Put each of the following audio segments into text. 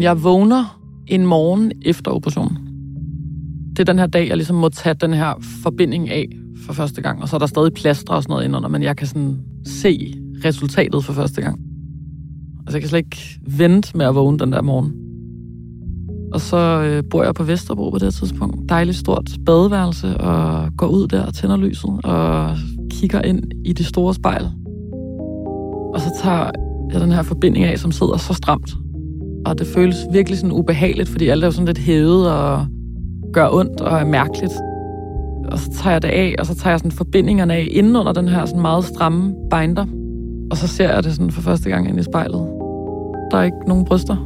Jeg vågner en morgen efter operationen. Det er den her dag, jeg ligesom må tage den her forbinding af for første gang. Og så er der stadig plaster og sådan noget indenunder, men jeg kan sådan se resultatet for første gang. Altså jeg kan slet ikke vente med at vågne den der morgen. Og så øh, bor jeg på Vesterbro på det tidspunkt. Dejligt stort badeværelse, og går ud der og tænder lyset, og kigger ind i det store spejl. Og så tager jeg den her forbinding af, som sidder så stramt. Og det føles virkelig sådan ubehageligt, fordi alt er jo sådan lidt hævet og gør ondt og er mærkeligt. Og så tager jeg det af, og så tager jeg sådan forbindingerne af inden under den her sådan meget stramme binder. Og så ser jeg det sådan for første gang ind i spejlet. Der er ikke nogen bryster.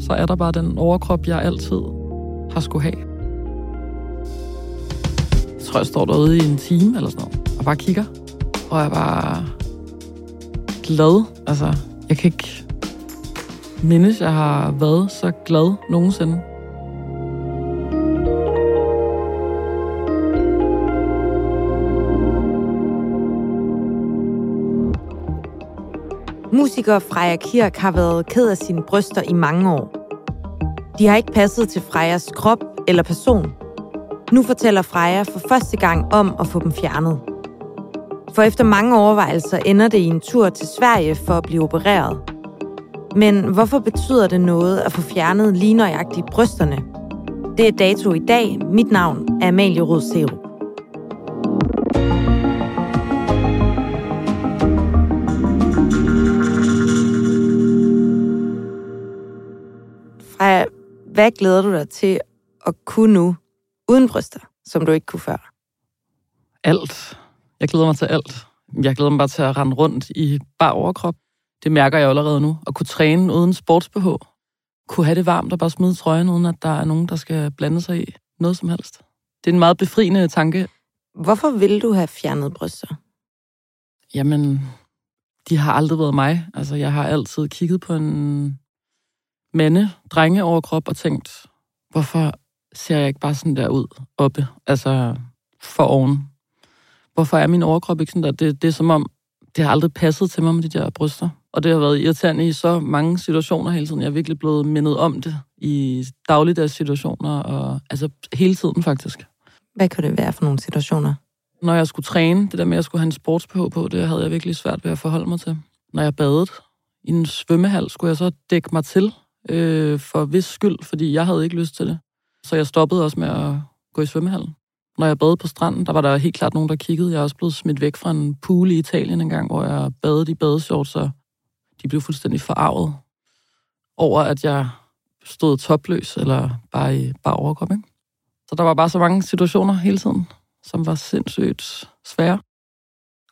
Så er der bare den overkrop, jeg altid har skulle have. Jeg tror, jeg står derude i en time eller sådan noget, og bare kigger. Og jeg er bare glad. Altså, jeg kan ikke mindes, jeg har været så glad nogensinde. Musiker Freja Kirk har været ked af sine bryster i mange år. De har ikke passet til Frejas krop eller person. Nu fortæller Freja for første gang om at få dem fjernet. For efter mange overvejelser ender det i en tur til Sverige for at blive opereret. Men hvorfor betyder det noget at få fjernet lige nøjagtigt brysterne? Det er dato i dag. Mit navn er Amalie Rød Freja, hvad glæder du dig til at kunne nu, uden bryster, som du ikke kunne før? Alt. Jeg glæder mig til alt. Jeg glæder mig bare til at rende rundt i bare overkrop. Det mærker jeg allerede nu. At kunne træne uden sportsbh. Kunne have det varmt og bare smide trøjen, uden at der er nogen, der skal blande sig i noget som helst. Det er en meget befriende tanke. Hvorfor vil du have fjernet bryster? Jamen, de har aldrig været mig. Altså, jeg har altid kigget på en mande, drenge over krop og tænkt, hvorfor ser jeg ikke bare sådan der ud oppe, altså for oven? Hvorfor er min overkrop ikke sådan der? Det, det er som om, det har aldrig passet til mig med de der bryster. Og det har været irriterende i så mange situationer hele tiden. Jeg er virkelig blevet mindet om det i dagligdags situationer, og altså hele tiden faktisk. Hvad kunne det være for nogle situationer? Når jeg skulle træne, det der med, at jeg skulle have en sportspå på, det havde jeg virkelig svært ved at forholde mig til. Når jeg badede i en svømmehal, skulle jeg så dække mig til øh, for vis skyld, fordi jeg havde ikke lyst til det. Så jeg stoppede også med at gå i svømmehallen. Når jeg badede på stranden, der var der helt klart nogen, der kiggede. Jeg er også blevet smidt væk fra en pool i Italien en gang, hvor jeg badede i badeshorts, så de blev fuldstændig forarvet over, at jeg stod topløs, eller bare i bare overkrop. Ikke? Så der var bare så mange situationer hele tiden, som var sindssygt svære.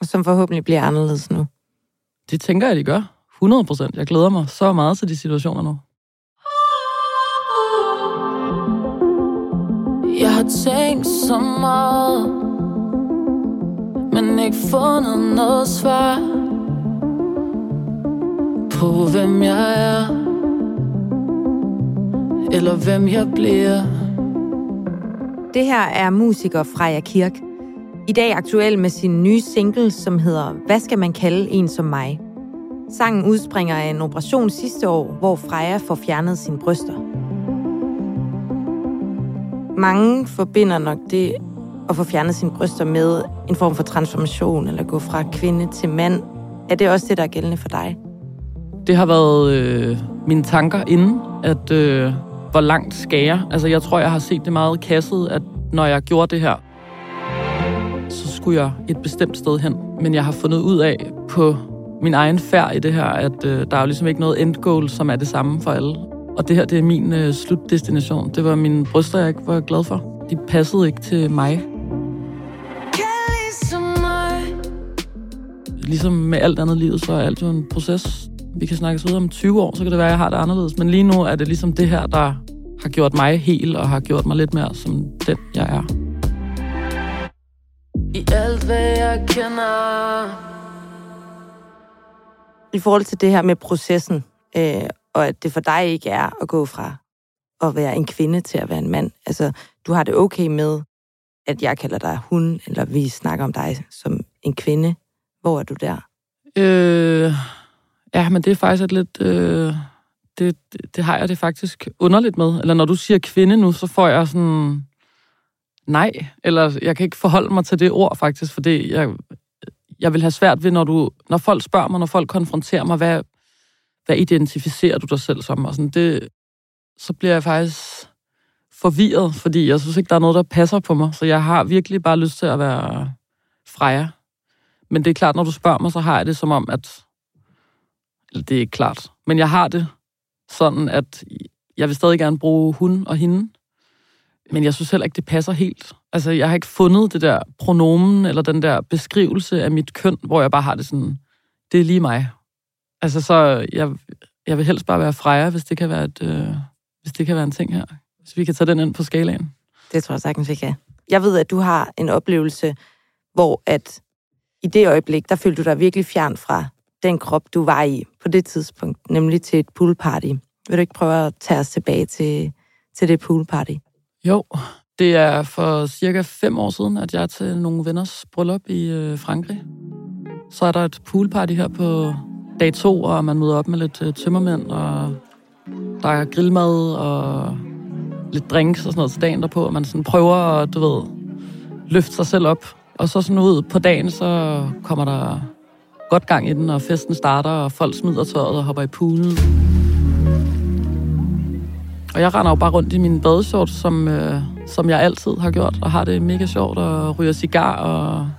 Og som forhåbentlig bliver anderledes nu. Det tænker jeg, de gør. 100 procent. Jeg glæder mig så meget til de situationer nu. Jeg har tænkt så meget men ikke fundet noget svar på hvem jeg er Eller hvem jeg bliver Det her er musiker Freja Kirk. I dag aktuel med sin nye single, som hedder Hvad skal man kalde en som mig? Sangen udspringer af en operation sidste år, hvor Freja får fjernet sine bryster. Mange forbinder nok det at få fjernet sine bryster med en form for transformation, eller gå fra kvinde til mand. Er det også det, der er gældende for dig? Det har været øh, mine tanker inden, at øh, hvor langt skal jeg? Altså, jeg tror, jeg har set det meget kasset, at når jeg gjorde det her, så skulle jeg et bestemt sted hen. Men jeg har fundet ud af på min egen færd i det her, at øh, der er jo ligesom ikke noget endgoal, som er det samme for alle. Og det her, det er min øh, slutdestination. Det var mine bryster, jeg ikke var glad for. De passede ikke til mig. Ligesom med alt andet livet, så er alt jo en proces. Vi kan snakkes videre om 20 år, så kan det være, at jeg har det anderledes. Men lige nu er det ligesom det her, der har gjort mig hel og har gjort mig lidt mere som den, jeg er. I alt, hvad jeg kender. I forhold til det her med processen, øh, og at det for dig ikke er at gå fra at være en kvinde til at være en mand. Altså, du har det okay med, at jeg kalder dig hun, eller vi snakker om dig som en kvinde. Hvor er du der? Øh, ja, men det er faktisk et lidt... Øh, det, det, det har jeg det faktisk underligt med. Eller når du siger kvinde nu, så får jeg sådan... Nej, eller jeg kan ikke forholde mig til det ord faktisk, for det, jeg, jeg vil have svært ved, når, du, når folk spørger mig, når folk konfronterer mig, hvad, hvad identificerer du dig selv som? Og sådan, det, så bliver jeg faktisk forvirret, fordi jeg synes ikke, der er noget, der passer på mig. Så jeg har virkelig bare lyst til at være Freja. Men det er klart, når du spørger mig, så har jeg det som om, at... Eller det er ikke klart. Men jeg har det sådan, at jeg vil stadig gerne bruge hun og hende. Men jeg synes heller ikke, det passer helt. Altså, jeg har ikke fundet det der pronomen, eller den der beskrivelse af mit køn, hvor jeg bare har det sådan, det er lige mig. Altså, så jeg, jeg vil helst bare være Freja, hvis det kan være, et, øh, hvis det kan være en ting her. Hvis vi kan tage den ind på skalaen. Det tror jeg sagtens, vi kan. Jeg ved, at du har en oplevelse, hvor at i det øjeblik, der følte du dig virkelig fjern fra den krop, du var i på det tidspunkt, nemlig til et poolparty. Vil du ikke prøve at tage os tilbage til, til det poolparty? Jo, det er for cirka fem år siden, at jeg er til nogle venners bryllup i øh, Frankrig. Så er der et poolparty her på dag to, og man møder op med lidt øh, tømmermænd, og der er grillmad og lidt drinks og sådan noget til dagen derpå, og man sådan prøver at, du ved, løfte sig selv op. Og så sådan ud på dagen, så kommer der godt gang i den, og festen starter, og folk smider tøjet og hopper i poolen. Og jeg render jo bare rundt i mine badeshorts, som, øh, som jeg altid har gjort, og har det mega sjovt, og ryger cigar, og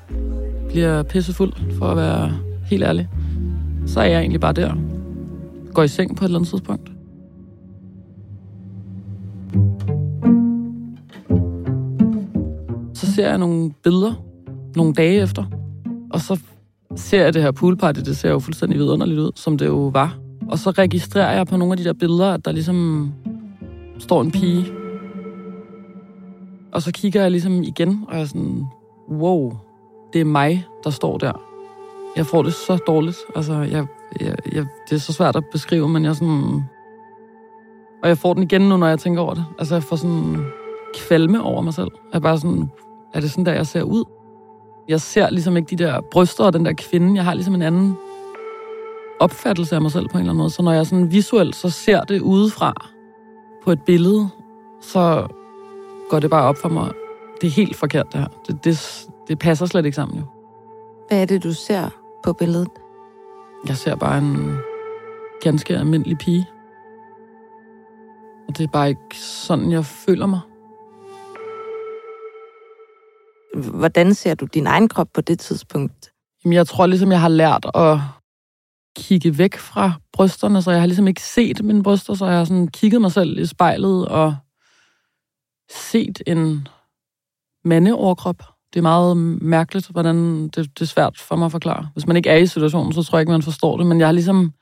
bliver pissefuld, for at være helt ærlig. Så er jeg egentlig bare der. Går i seng på et eller andet tidspunkt. Så ser jeg nogle billeder, nogle dage efter, og så ser jeg det her poolparty, det ser jo fuldstændig vidunderligt ud, som det jo var. Og så registrerer jeg på nogle af de der billeder, at der ligesom står en pige. Og så kigger jeg ligesom igen, og jeg er sådan, wow, det er mig, der står der. Jeg får det så dårligt. Altså, jeg, jeg, jeg, det er så svært at beskrive, men jeg er sådan... Og jeg får den igen nu, når jeg tænker over det. Altså, jeg får sådan kvalme over mig selv. Jeg er bare sådan, er det sådan, der jeg ser ud? Jeg ser ligesom ikke de der bryster og den der kvinde. Jeg har ligesom en anden opfattelse af mig selv på en eller anden måde. Så når jeg sådan visuelt så ser det udefra på et billede, så går det bare op for mig. Det er helt forkert, det her. Det, det, det passer slet ikke sammen, jo. Hvad er det, du ser på billedet? Jeg ser bare en ganske almindelig pige. Og det er bare ikke sådan, jeg føler mig. Hvordan ser du din egen krop på det tidspunkt? Jamen, jeg tror ligesom, jeg har lært at kigge væk fra brysterne, så jeg har ligesom ikke set mine bryster, så jeg har sådan kigget mig selv i spejlet og set en mandeoverkrop. Det er meget mærkeligt, hvordan det, det er svært for mig at forklare. Hvis man ikke er i situationen, så tror jeg ikke, man forstår det, men jeg har ligesom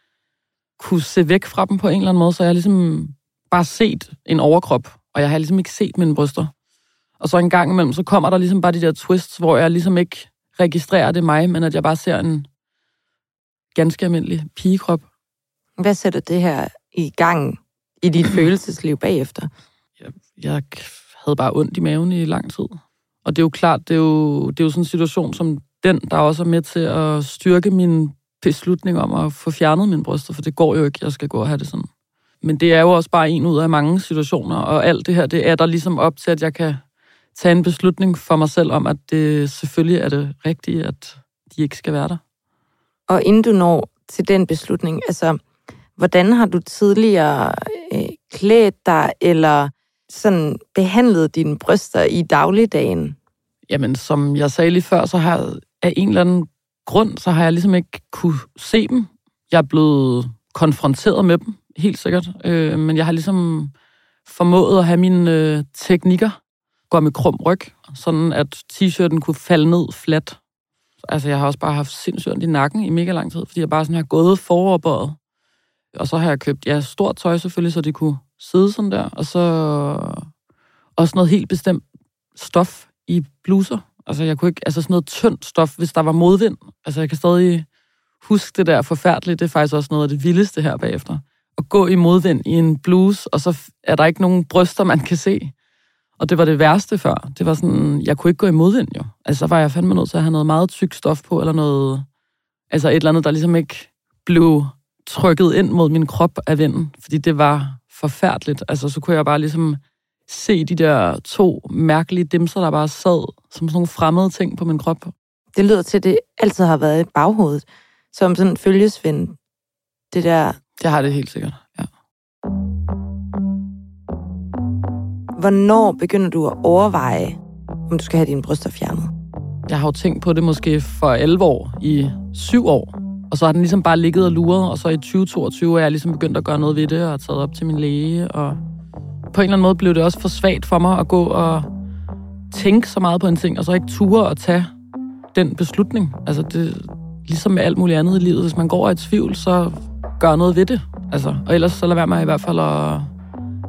kunne se væk fra dem på en eller anden måde, så jeg har ligesom bare set en overkrop, og jeg har ligesom ikke set mine bryster. Og så en gang imellem, så kommer der ligesom bare de der twists, hvor jeg ligesom ikke registrerer, det mig, men at jeg bare ser en ganske almindelig pigekrop. Hvad sætter det her i gang i dit følelsesliv bagefter? Jeg, jeg havde bare ondt i maven i lang tid. Og det er jo klart, det er jo, det er jo sådan en situation som den, der også er med til at styrke min beslutning om at få fjernet mine bryster, for det går jo ikke, jeg skal gå og have det sådan. Men det er jo også bare en ud af mange situationer, og alt det her, det er der ligesom op til, at jeg kan tage en beslutning for mig selv om, at det selvfølgelig er det rigtige, at de ikke skal være der. Og inden du når til den beslutning, altså, hvordan har du tidligere øh, klædt dig, eller sådan behandlet dine bryster i dagligdagen? Jamen, som jeg sagde lige før, så har af en eller anden grund, så har jeg ligesom ikke kunne se dem. Jeg er blevet konfronteret med dem, helt sikkert. Øh, men jeg har ligesom formået at have mine øh, teknikker, var med krum ryg, sådan at t-shirten kunne falde ned fladt. Altså, jeg har også bare haft sindssygt i nakken i mega lang tid, fordi jeg bare sådan har gået foroverbøjet. Og så har jeg købt, ja, stort tøj selvfølgelig, så det kunne sidde sådan der. Og så også noget helt bestemt stof i bluser. Altså, jeg kunne ikke, altså sådan noget tyndt stof, hvis der var modvind. Altså, jeg kan stadig huske det der forfærdeligt. Det er faktisk også noget af det vildeste her bagefter. At gå i modvind i en bluse, og så er der ikke nogen bryster, man kan se. Og det var det værste før. Det var sådan, jeg kunne ikke gå i modvind jo. Altså, så var jeg fandme nødt til at have noget meget tyk stof på, eller noget, altså et eller andet, der ligesom ikke blev trykket ind mod min krop af vinden, fordi det var forfærdeligt. Altså, så kunne jeg bare ligesom se de der to mærkelige dimser, der bare sad som sådan nogle fremmede ting på min krop. Det lyder til, at det altid har været i baghovedet, som sådan en følgesvind. Det der... Det har det helt sikkert, Hvornår begynder du at overveje, om du skal have dine bryster fjernet? Jeg har jo tænkt på det måske for 11 år, i 7 år. Og så har den ligesom bare ligget og luret, og så i 2022 er jeg ligesom begyndt at gøre noget ved det, og taget op til min læge, og på en eller anden måde blev det også for svagt for mig at gå og tænke så meget på en ting, og så ikke ture at tage den beslutning. Altså, det, ligesom med alt muligt andet i livet, hvis man går i tvivl, så gør noget ved det. Altså, og ellers så lad være med i hvert fald at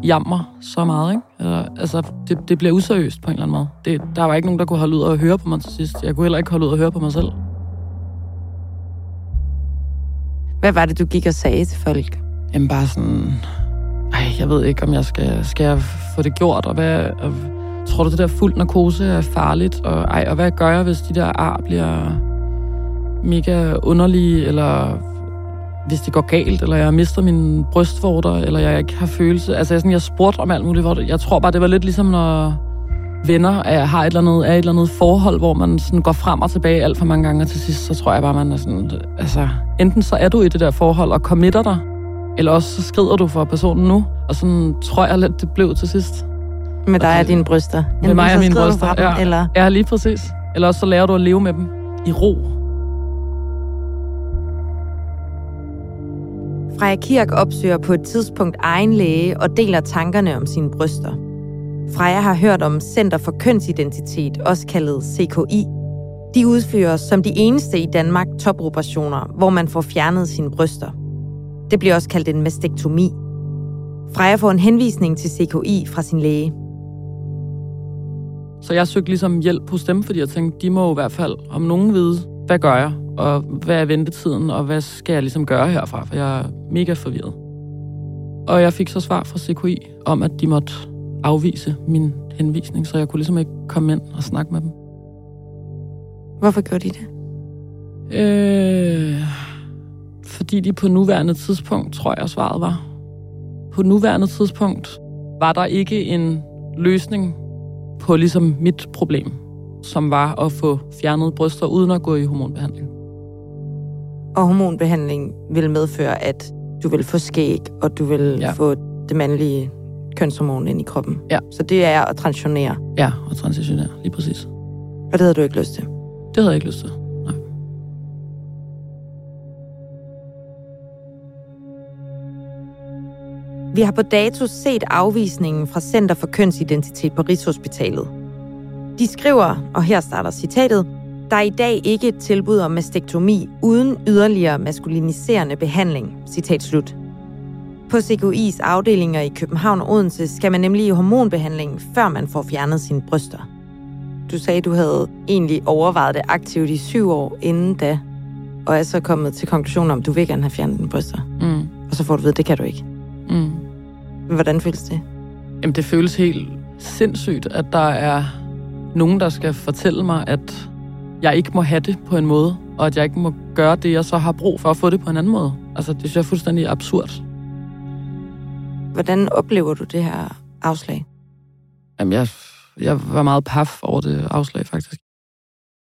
jammer så meget, ikke? Eller, altså, det, det bliver useriøst på en eller anden måde. Det, der var ikke nogen, der kunne holde ud og høre på mig til sidst. Jeg kunne heller ikke holde ud og høre på mig selv. Hvad var det, du gik og sagde til folk? Jamen bare sådan... Ej, jeg ved ikke, om jeg skal, skal jeg få det gjort, og hvad... Og, tror du, det der fuld narkose er farligt? Og, ej, og hvad gør jeg, hvis de der ar bliver mega underlige, eller hvis det går galt, eller jeg mister min brystvorter, eller jeg ikke har følelse. Altså, jeg, sådan, jeg spurgte om alt muligt. Hvor det, jeg tror bare, det var lidt ligesom, når venner er, har et eller, andet, er et eller andet forhold, hvor man sådan går frem og tilbage alt for mange gange, og til sidst, så tror jeg bare, man er sådan... Altså, enten så er du i det der forhold og committer dig, eller også så skrider du for personen nu, og sådan tror jeg lidt, det blev til sidst. Med dig og dine bryster? Med mig og mine bryster, dem, ja. Eller? Ja, lige præcis. Eller også så lærer du at leve med dem i ro. Freja Kirk opsøger på et tidspunkt egen læge og deler tankerne om sine bryster. Freja har hørt om Center for Kønsidentitet, også kaldet CKI. De udfører som de eneste i Danmark topoperationer, hvor man får fjernet sine bryster. Det bliver også kaldt en mastektomi. Freja får en henvisning til CKI fra sin læge. Så jeg søgte ligesom hjælp hos dem, fordi jeg tænkte, de må jo i hvert fald om nogen vide, hvad gør jeg, og hvad er ventetiden, og hvad skal jeg ligesom gøre herfra, for jeg er mega forvirret. Og jeg fik så svar fra CKI om, at de måtte afvise min henvisning, så jeg kunne ligesom ikke komme ind og snakke med dem. Hvorfor gjorde de det? Øh, fordi de på nuværende tidspunkt, tror jeg svaret var. På nuværende tidspunkt var der ikke en løsning på ligesom mit problem, som var at få fjernet bryster uden at gå i hormonbehandling. Og hormonbehandling vil medføre, at du vil få skæg, og du vil ja. få det mandlige kønshormon ind i kroppen. Ja. Så det er at transitionere. Ja, og transitionere, lige præcis. Og det havde du ikke lyst til? Det havde jeg ikke lyst til, nej. Vi har på dato set afvisningen fra Center for Kønsidentitet på Rigshospitalet. De skriver, og her starter citatet, der er i dag ikke et tilbud om mastektomi uden yderligere maskuliniserende behandling. Citat slut. På CKI's afdelinger i København og Odense skal man nemlig i hormonbehandling, før man får fjernet sine bryster. Du sagde, du havde egentlig overvejet det aktivt i syv år inden da, og er så kommet til konklusionen om, at du vil gerne have fjernet dine bryster. Mm. Og så får du ved, det kan du ikke. Mm. Hvordan føles det? Jamen, det føles helt sindssygt, at der er nogen, der skal fortælle mig, at jeg ikke må have det på en måde, og at jeg ikke må gøre det, jeg så har brug for at få det på en anden måde. Altså, det synes jeg er fuldstændig absurd. Hvordan oplever du det her afslag? Jamen, jeg, jeg var meget paf over det afslag, faktisk.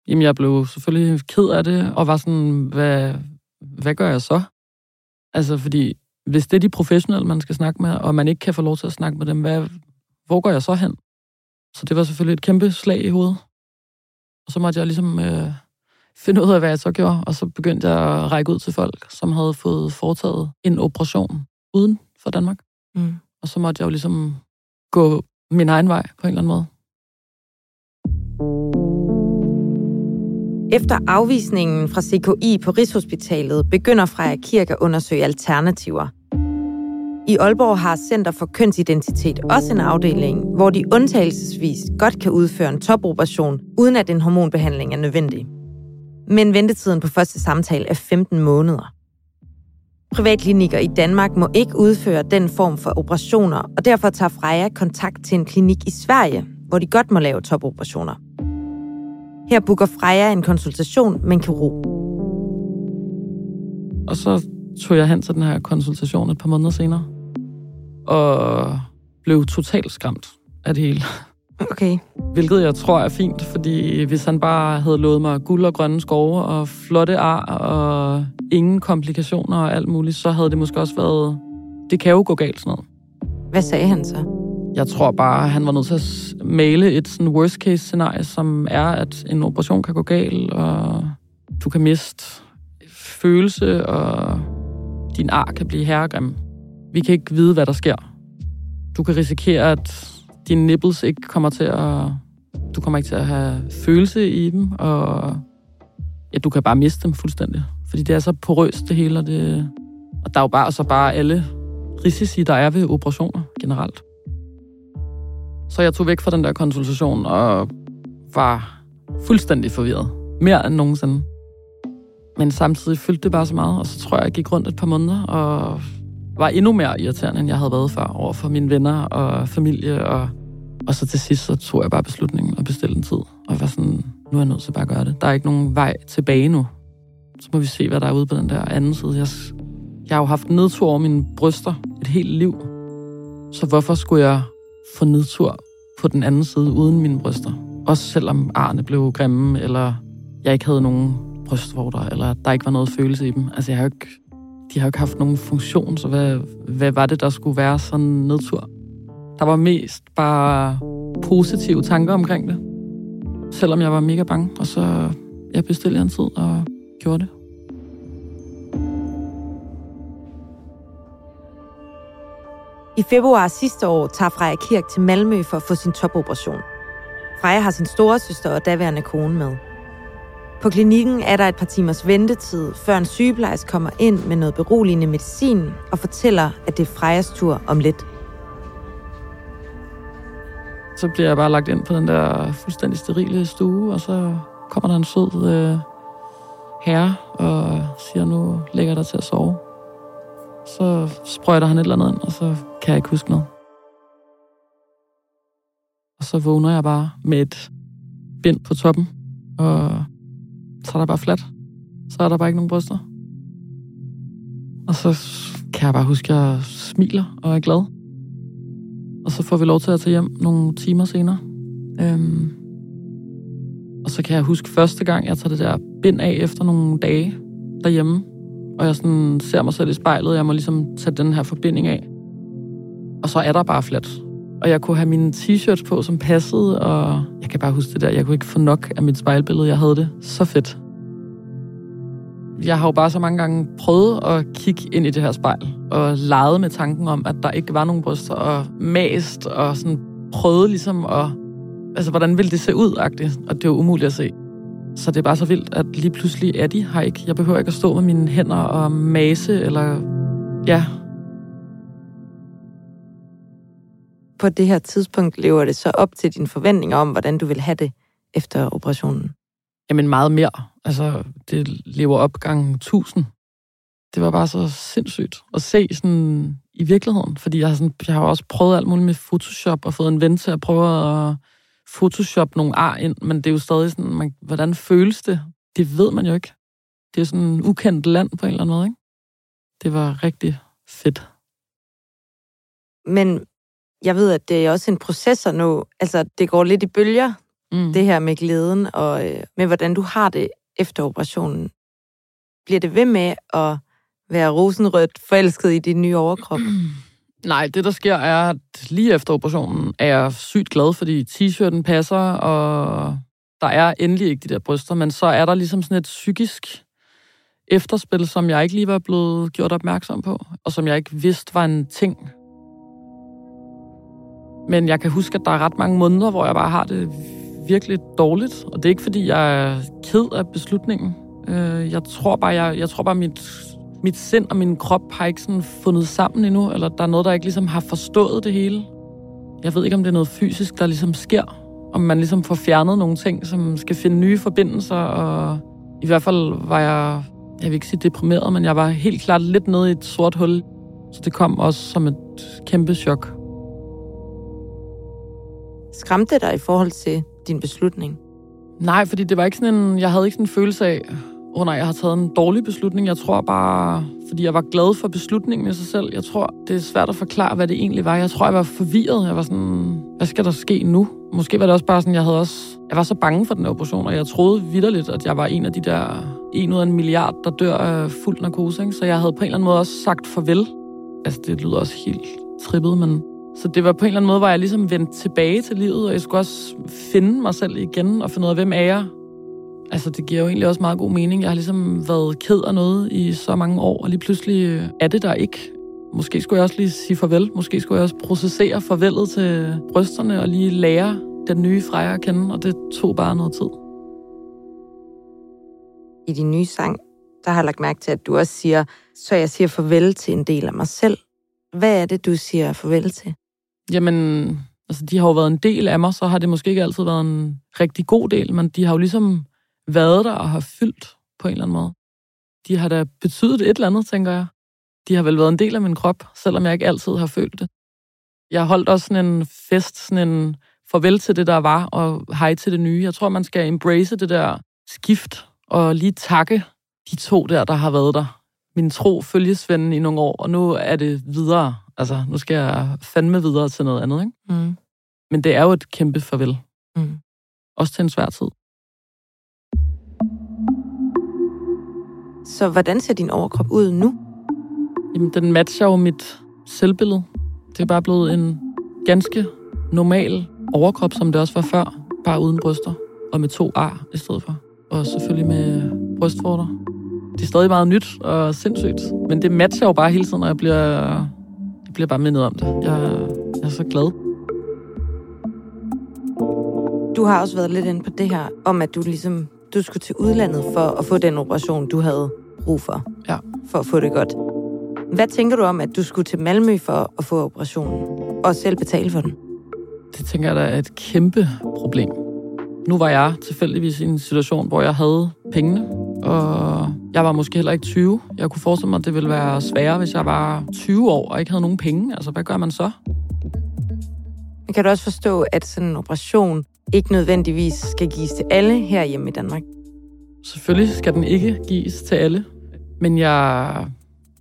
Jamen, jeg blev selvfølgelig ked af det, og var sådan, hvad, hvad gør jeg så? Altså, fordi hvis det er de professionelle, man skal snakke med, og man ikke kan få lov til at snakke med dem, hvad, hvor går jeg så hen? Så det var selvfølgelig et kæmpe slag i hovedet. Og så måtte jeg ligesom øh, finde ud af, hvad jeg så gjorde, og så begyndte jeg at række ud til folk, som havde fået foretaget en operation uden for Danmark. Mm. Og så måtte jeg jo ligesom gå min egen vej på en eller anden måde. Efter afvisningen fra CKI på Rigshospitalet begynder Freja Kirk at undersøge alternativer. I Aalborg har Center for Kønsidentitet også en afdeling, hvor de undtagelsesvis godt kan udføre en topoperation, uden at en hormonbehandling er nødvendig. Men ventetiden på første samtale er 15 måneder. Privatklinikker i Danmark må ikke udføre den form for operationer, og derfor tager Freja kontakt til en klinik i Sverige, hvor de godt må lave topoperationer. Her booker Freja en konsultation med en kirurg. Og så tog jeg hen til den her konsultation et par måneder senere, og blev totalt skræmt af det hele. Okay. Hvilket jeg tror er fint, fordi hvis han bare havde lovet mig guld og grønne skove og flotte ar og ingen komplikationer og alt muligt, så havde det måske også været... Det kan jo gå galt sådan noget. Hvad sagde han så? Jeg tror bare, han var nødt til at male et sådan worst case scenarie, som er, at en operation kan gå galt, og du kan miste følelse, og din ar kan blive herregrim. Vi kan ikke vide, hvad der sker. Du kan risikere, at dine nipples ikke kommer til at... Du kommer ikke til at have følelse i dem, og ja, du kan bare miste dem fuldstændig. Fordi det er så porøst det hele, og, det, og der er jo bare, så bare alle risici, der er ved operationer generelt. Så jeg tog væk fra den der konsultation og var fuldstændig forvirret. Mere end nogensinde. Men samtidig fyldte det bare så meget, og så tror jeg, jeg gik rundt et par måneder og var endnu mere irriterende, end jeg havde været før over for mine venner og familie. Og, og så til sidst, så tog jeg bare beslutningen og bestilte en tid. Og var sådan, nu er jeg nødt til bare at gøre det. Der er ikke nogen vej tilbage nu. Så må vi se, hvad der er ude på den der anden side. Jeg, jeg har jo haft nedtur over mine bryster et helt liv. Så hvorfor skulle jeg få nedtur på den anden side uden mine bryster? Også selvom arne blev grimme, eller jeg ikke havde nogen brystvorter, eller der ikke var noget følelse i dem. Altså, jeg har jo ikke, de har jo ikke haft nogen funktion, så hvad, hvad var det, der skulle være sådan en nedtur? Der var mest bare positive tanker omkring det. Selvom jeg var mega bange, og så jeg bestilte en tid og gjorde det. I februar sidste år tager Freja Kirk til Malmø for at få sin topoperation. Freja har sin store søster og daværende kone med. På klinikken er der et par timers ventetid, før en sygeplejerske kommer ind med noget beroligende medicin og fortæller, at det er Frejas tur om lidt. Så bliver jeg bare lagt ind på den der fuldstændig sterile stue, og så kommer der en sød øh, herre og siger, nu lægger dig til at sove. Så sprøjter han et eller andet ind, og så kan jeg ikke huske noget. Og så vågner jeg bare med et bind på toppen, og så er der bare fladt. Så er der bare ikke nogen bryster. Og så kan jeg bare huske, at jeg smiler og er glad. Og så får vi lov til at tage hjem nogle timer senere. Øhm, og så kan jeg huske første gang, jeg tager det der bind af efter nogle dage derhjemme. Og jeg sådan ser mig selv i spejlet. Jeg må ligesom tage den her forbinding af. Og så er der bare fladt. Og jeg kunne have mine t-shirts på, som passede, og jeg kan bare huske det der. Jeg kunne ikke få nok af mit spejlbillede. Jeg havde det så fedt. Jeg har jo bare så mange gange prøvet at kigge ind i det her spejl, og leget med tanken om, at der ikke var nogen bryster, og mast, og sådan prøvet ligesom at... Altså, hvordan ville det se ud, agtigt? Og det er jo umuligt at se. Så det er bare så vildt, at lige pludselig er de her ikke. Jeg behøver ikke at stå med mine hænder og mase, eller... Ja, På det her tidspunkt lever det så op til dine forventninger om, hvordan du vil have det efter operationen? Jamen meget mere. Altså, det lever op gang 1000. Det var bare så sindssygt at se sådan i virkeligheden, fordi jeg har, sådan, jeg har også prøvet alt muligt med Photoshop og fået en ven til at prøve at Photoshop nogle ar ind, men det er jo stadig sådan, man, hvordan føles det? Det ved man jo ikke. Det er sådan en ukendt land på en eller anden måde, ikke? Det var rigtig fedt. Men jeg ved, at det er også en proces at nå. Altså, det går lidt i bølger, mm. det her med glæden, og øh, med hvordan du har det efter operationen. Bliver det ved med at være rosenrødt forelsket i din nye overkrop? Nej, det der sker er, at lige efter operationen er jeg sygt glad, fordi t-shirten passer, og der er endelig ikke de der bryster, men så er der ligesom sådan et psykisk efterspil, som jeg ikke lige var blevet gjort opmærksom på, og som jeg ikke vidste var en ting. Men jeg kan huske, at der er ret mange måneder, hvor jeg bare har det virkelig dårligt, og det er ikke, fordi jeg er ked af beslutningen. Øh, jeg tror bare, jeg, jeg tror bare, mit mit sind og min krop har ikke sådan fundet sammen endnu, eller der er noget, der ikke ligesom har forstået det hele. Jeg ved ikke, om det er noget fysisk, der ligesom sker. Om man ligesom får fjernet nogle ting, som skal finde nye forbindelser, og i hvert fald var jeg, jeg vil ikke sige deprimeret, men jeg var helt klart lidt nede i et sort hul. Så det kom også som et kæmpe chok. Skræmte dig i forhold til din beslutning? Nej, fordi det var ikke sådan en, jeg havde ikke sådan en følelse af, åh oh nej, jeg har taget en dårlig beslutning. Jeg tror bare, fordi jeg var glad for beslutningen i sig selv. Jeg tror, det er svært at forklare, hvad det egentlig var. Jeg tror, jeg var forvirret. Jeg var sådan, hvad skal der ske nu? Måske var det også bare sådan, jeg havde også... Jeg var så bange for den operation, og jeg troede vidderligt, at jeg var en af de der... En ud af en milliard, der dør af fuld narkose. Ikke? Så jeg havde på en eller anden måde også sagt farvel. Altså, det lyder også helt trippet, men... Så det var på en eller anden måde, hvor jeg ligesom vendte tilbage til livet, og jeg skulle også finde mig selv igen og finde ud af, hvem er jeg? Altså, det giver jo egentlig også meget god mening. Jeg har ligesom været ked af noget i så mange år, og lige pludselig øh, er det der ikke. Måske skulle jeg også lige sige farvel. Måske skulle jeg også processere farvelet til brysterne og lige lære den nye Freja at kende, og det tog bare noget tid. I din nye sang, der har jeg lagt mærke til, at du også siger, så jeg siger farvel til en del af mig selv. Hvad er det, du siger farvel til? Jamen, altså de har jo været en del af mig, så har det måske ikke altid været en rigtig god del, men de har jo ligesom været der og har fyldt på en eller anden måde. De har da betydet et eller andet, tænker jeg. De har vel været en del af min krop, selvom jeg ikke altid har følt det. Jeg holdt også sådan en fest, sådan en farvel til det, der var, og hej til det nye. Jeg tror, man skal embrace det der skift, og lige takke de to der, der har været der. Min tro følgesvenden i nogle år, og nu er det videre. Altså, nu skal jeg fandme videre til noget andet, ikke? Mm. Men det er jo et kæmpe farvel. Mm. Også til en svær tid. Så hvordan ser din overkrop ud nu? Jamen, den matcher jo mit selvbillede. Det er bare blevet en ganske normal overkrop, som det også var før. Bare uden bryster. Og med to ar i stedet for. Og selvfølgelig med brystvorter. Det er stadig meget nyt og sindssygt. Men det matcher jo bare hele tiden, og jeg bliver, bliver bare mindet om det. Jeg, jeg er så glad. Du har også været lidt inde på det her, om at du ligesom du skulle til udlandet for at få den operation, du havde brug for. Ja. For at få det godt. Hvad tænker du om, at du skulle til Malmø for at få operationen? Og selv betale for den? Det tænker jeg, der er et kæmpe problem. Nu var jeg tilfældigvis i en situation, hvor jeg havde pengene, og jeg var måske heller ikke 20. Jeg kunne forestille mig, at det ville være sværere, hvis jeg var 20 år og ikke havde nogen penge. Altså, hvad gør man så? Men kan du også forstå, at sådan en operation ikke nødvendigvis skal gives til alle herhjemme i Danmark? Selvfølgelig skal den ikke gives til alle, men jeg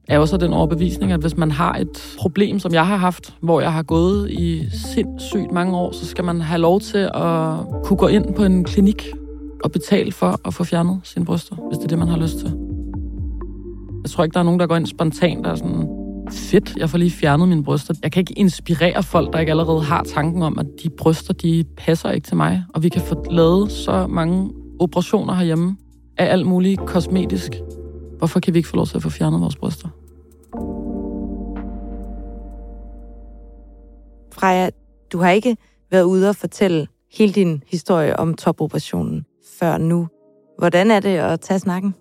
er også den overbevisning, at hvis man har et problem, som jeg har haft, hvor jeg har gået i sindssygt mange år, så skal man have lov til at kunne gå ind på en klinik og betale for at få fjernet sine bryster, hvis det er det, man har lyst til. Jeg tror ikke, der er nogen, der går ind spontant og er sådan, fedt, jeg får lige fjernet mine bryster. Jeg kan ikke inspirere folk, der ikke allerede har tanken om, at de bryster, de passer ikke til mig. Og vi kan få lavet så mange operationer herhjemme af alt muligt kosmetisk. Hvorfor kan vi ikke få lov til at få fjernet vores bryster? Freja, du har ikke været ude og fortælle hele din historie om topoperationen før nu. Hvordan er det at tage snakken?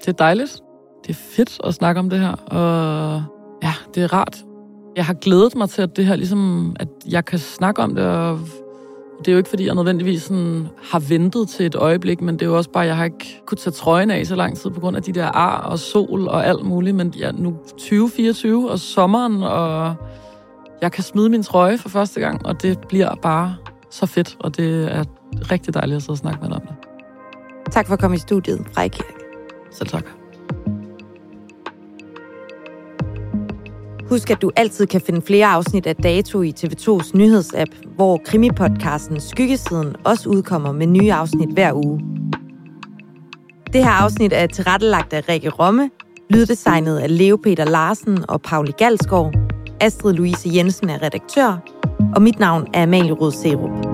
Det er dejligt det er fedt at snakke om det her, og ja, det er rart. Jeg har glædet mig til, at det her ligesom, at jeg kan snakke om det, og Det er jo ikke, fordi jeg nødvendigvis sådan har ventet til et øjeblik, men det er jo også bare, at jeg har ikke kunnet tage trøjen af så lang tid på grund af de der ar og sol og alt muligt. Men jeg nu 2024 og sommeren, og jeg kan smide min trøje for første gang, og det bliver bare så fedt, og det er rigtig dejligt at sidde og snakke med dig om det. Tak for at komme i studiet, Freikirk. Selv tak. Husk, at du altid kan finde flere afsnit af Dato i TV2's nyhedsapp, hvor krimipodcasten Skyggesiden også udkommer med nye afsnit hver uge. Det her afsnit er tilrettelagt af Rikke Romme, lyddesignet af Leo Peter Larsen og Pauli Galskov, Astrid Louise Jensen er redaktør, og mit navn er Amalie Rød Serup.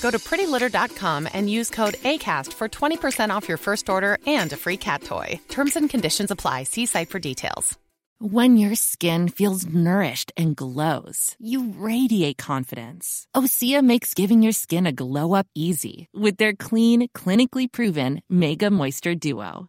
Go to prettylitter.com and use code ACAST for 20% off your first order and a free cat toy. Terms and conditions apply. See site for details. When your skin feels nourished and glows, you radiate confidence. Osea makes giving your skin a glow up easy with their clean, clinically proven Mega Moisture Duo.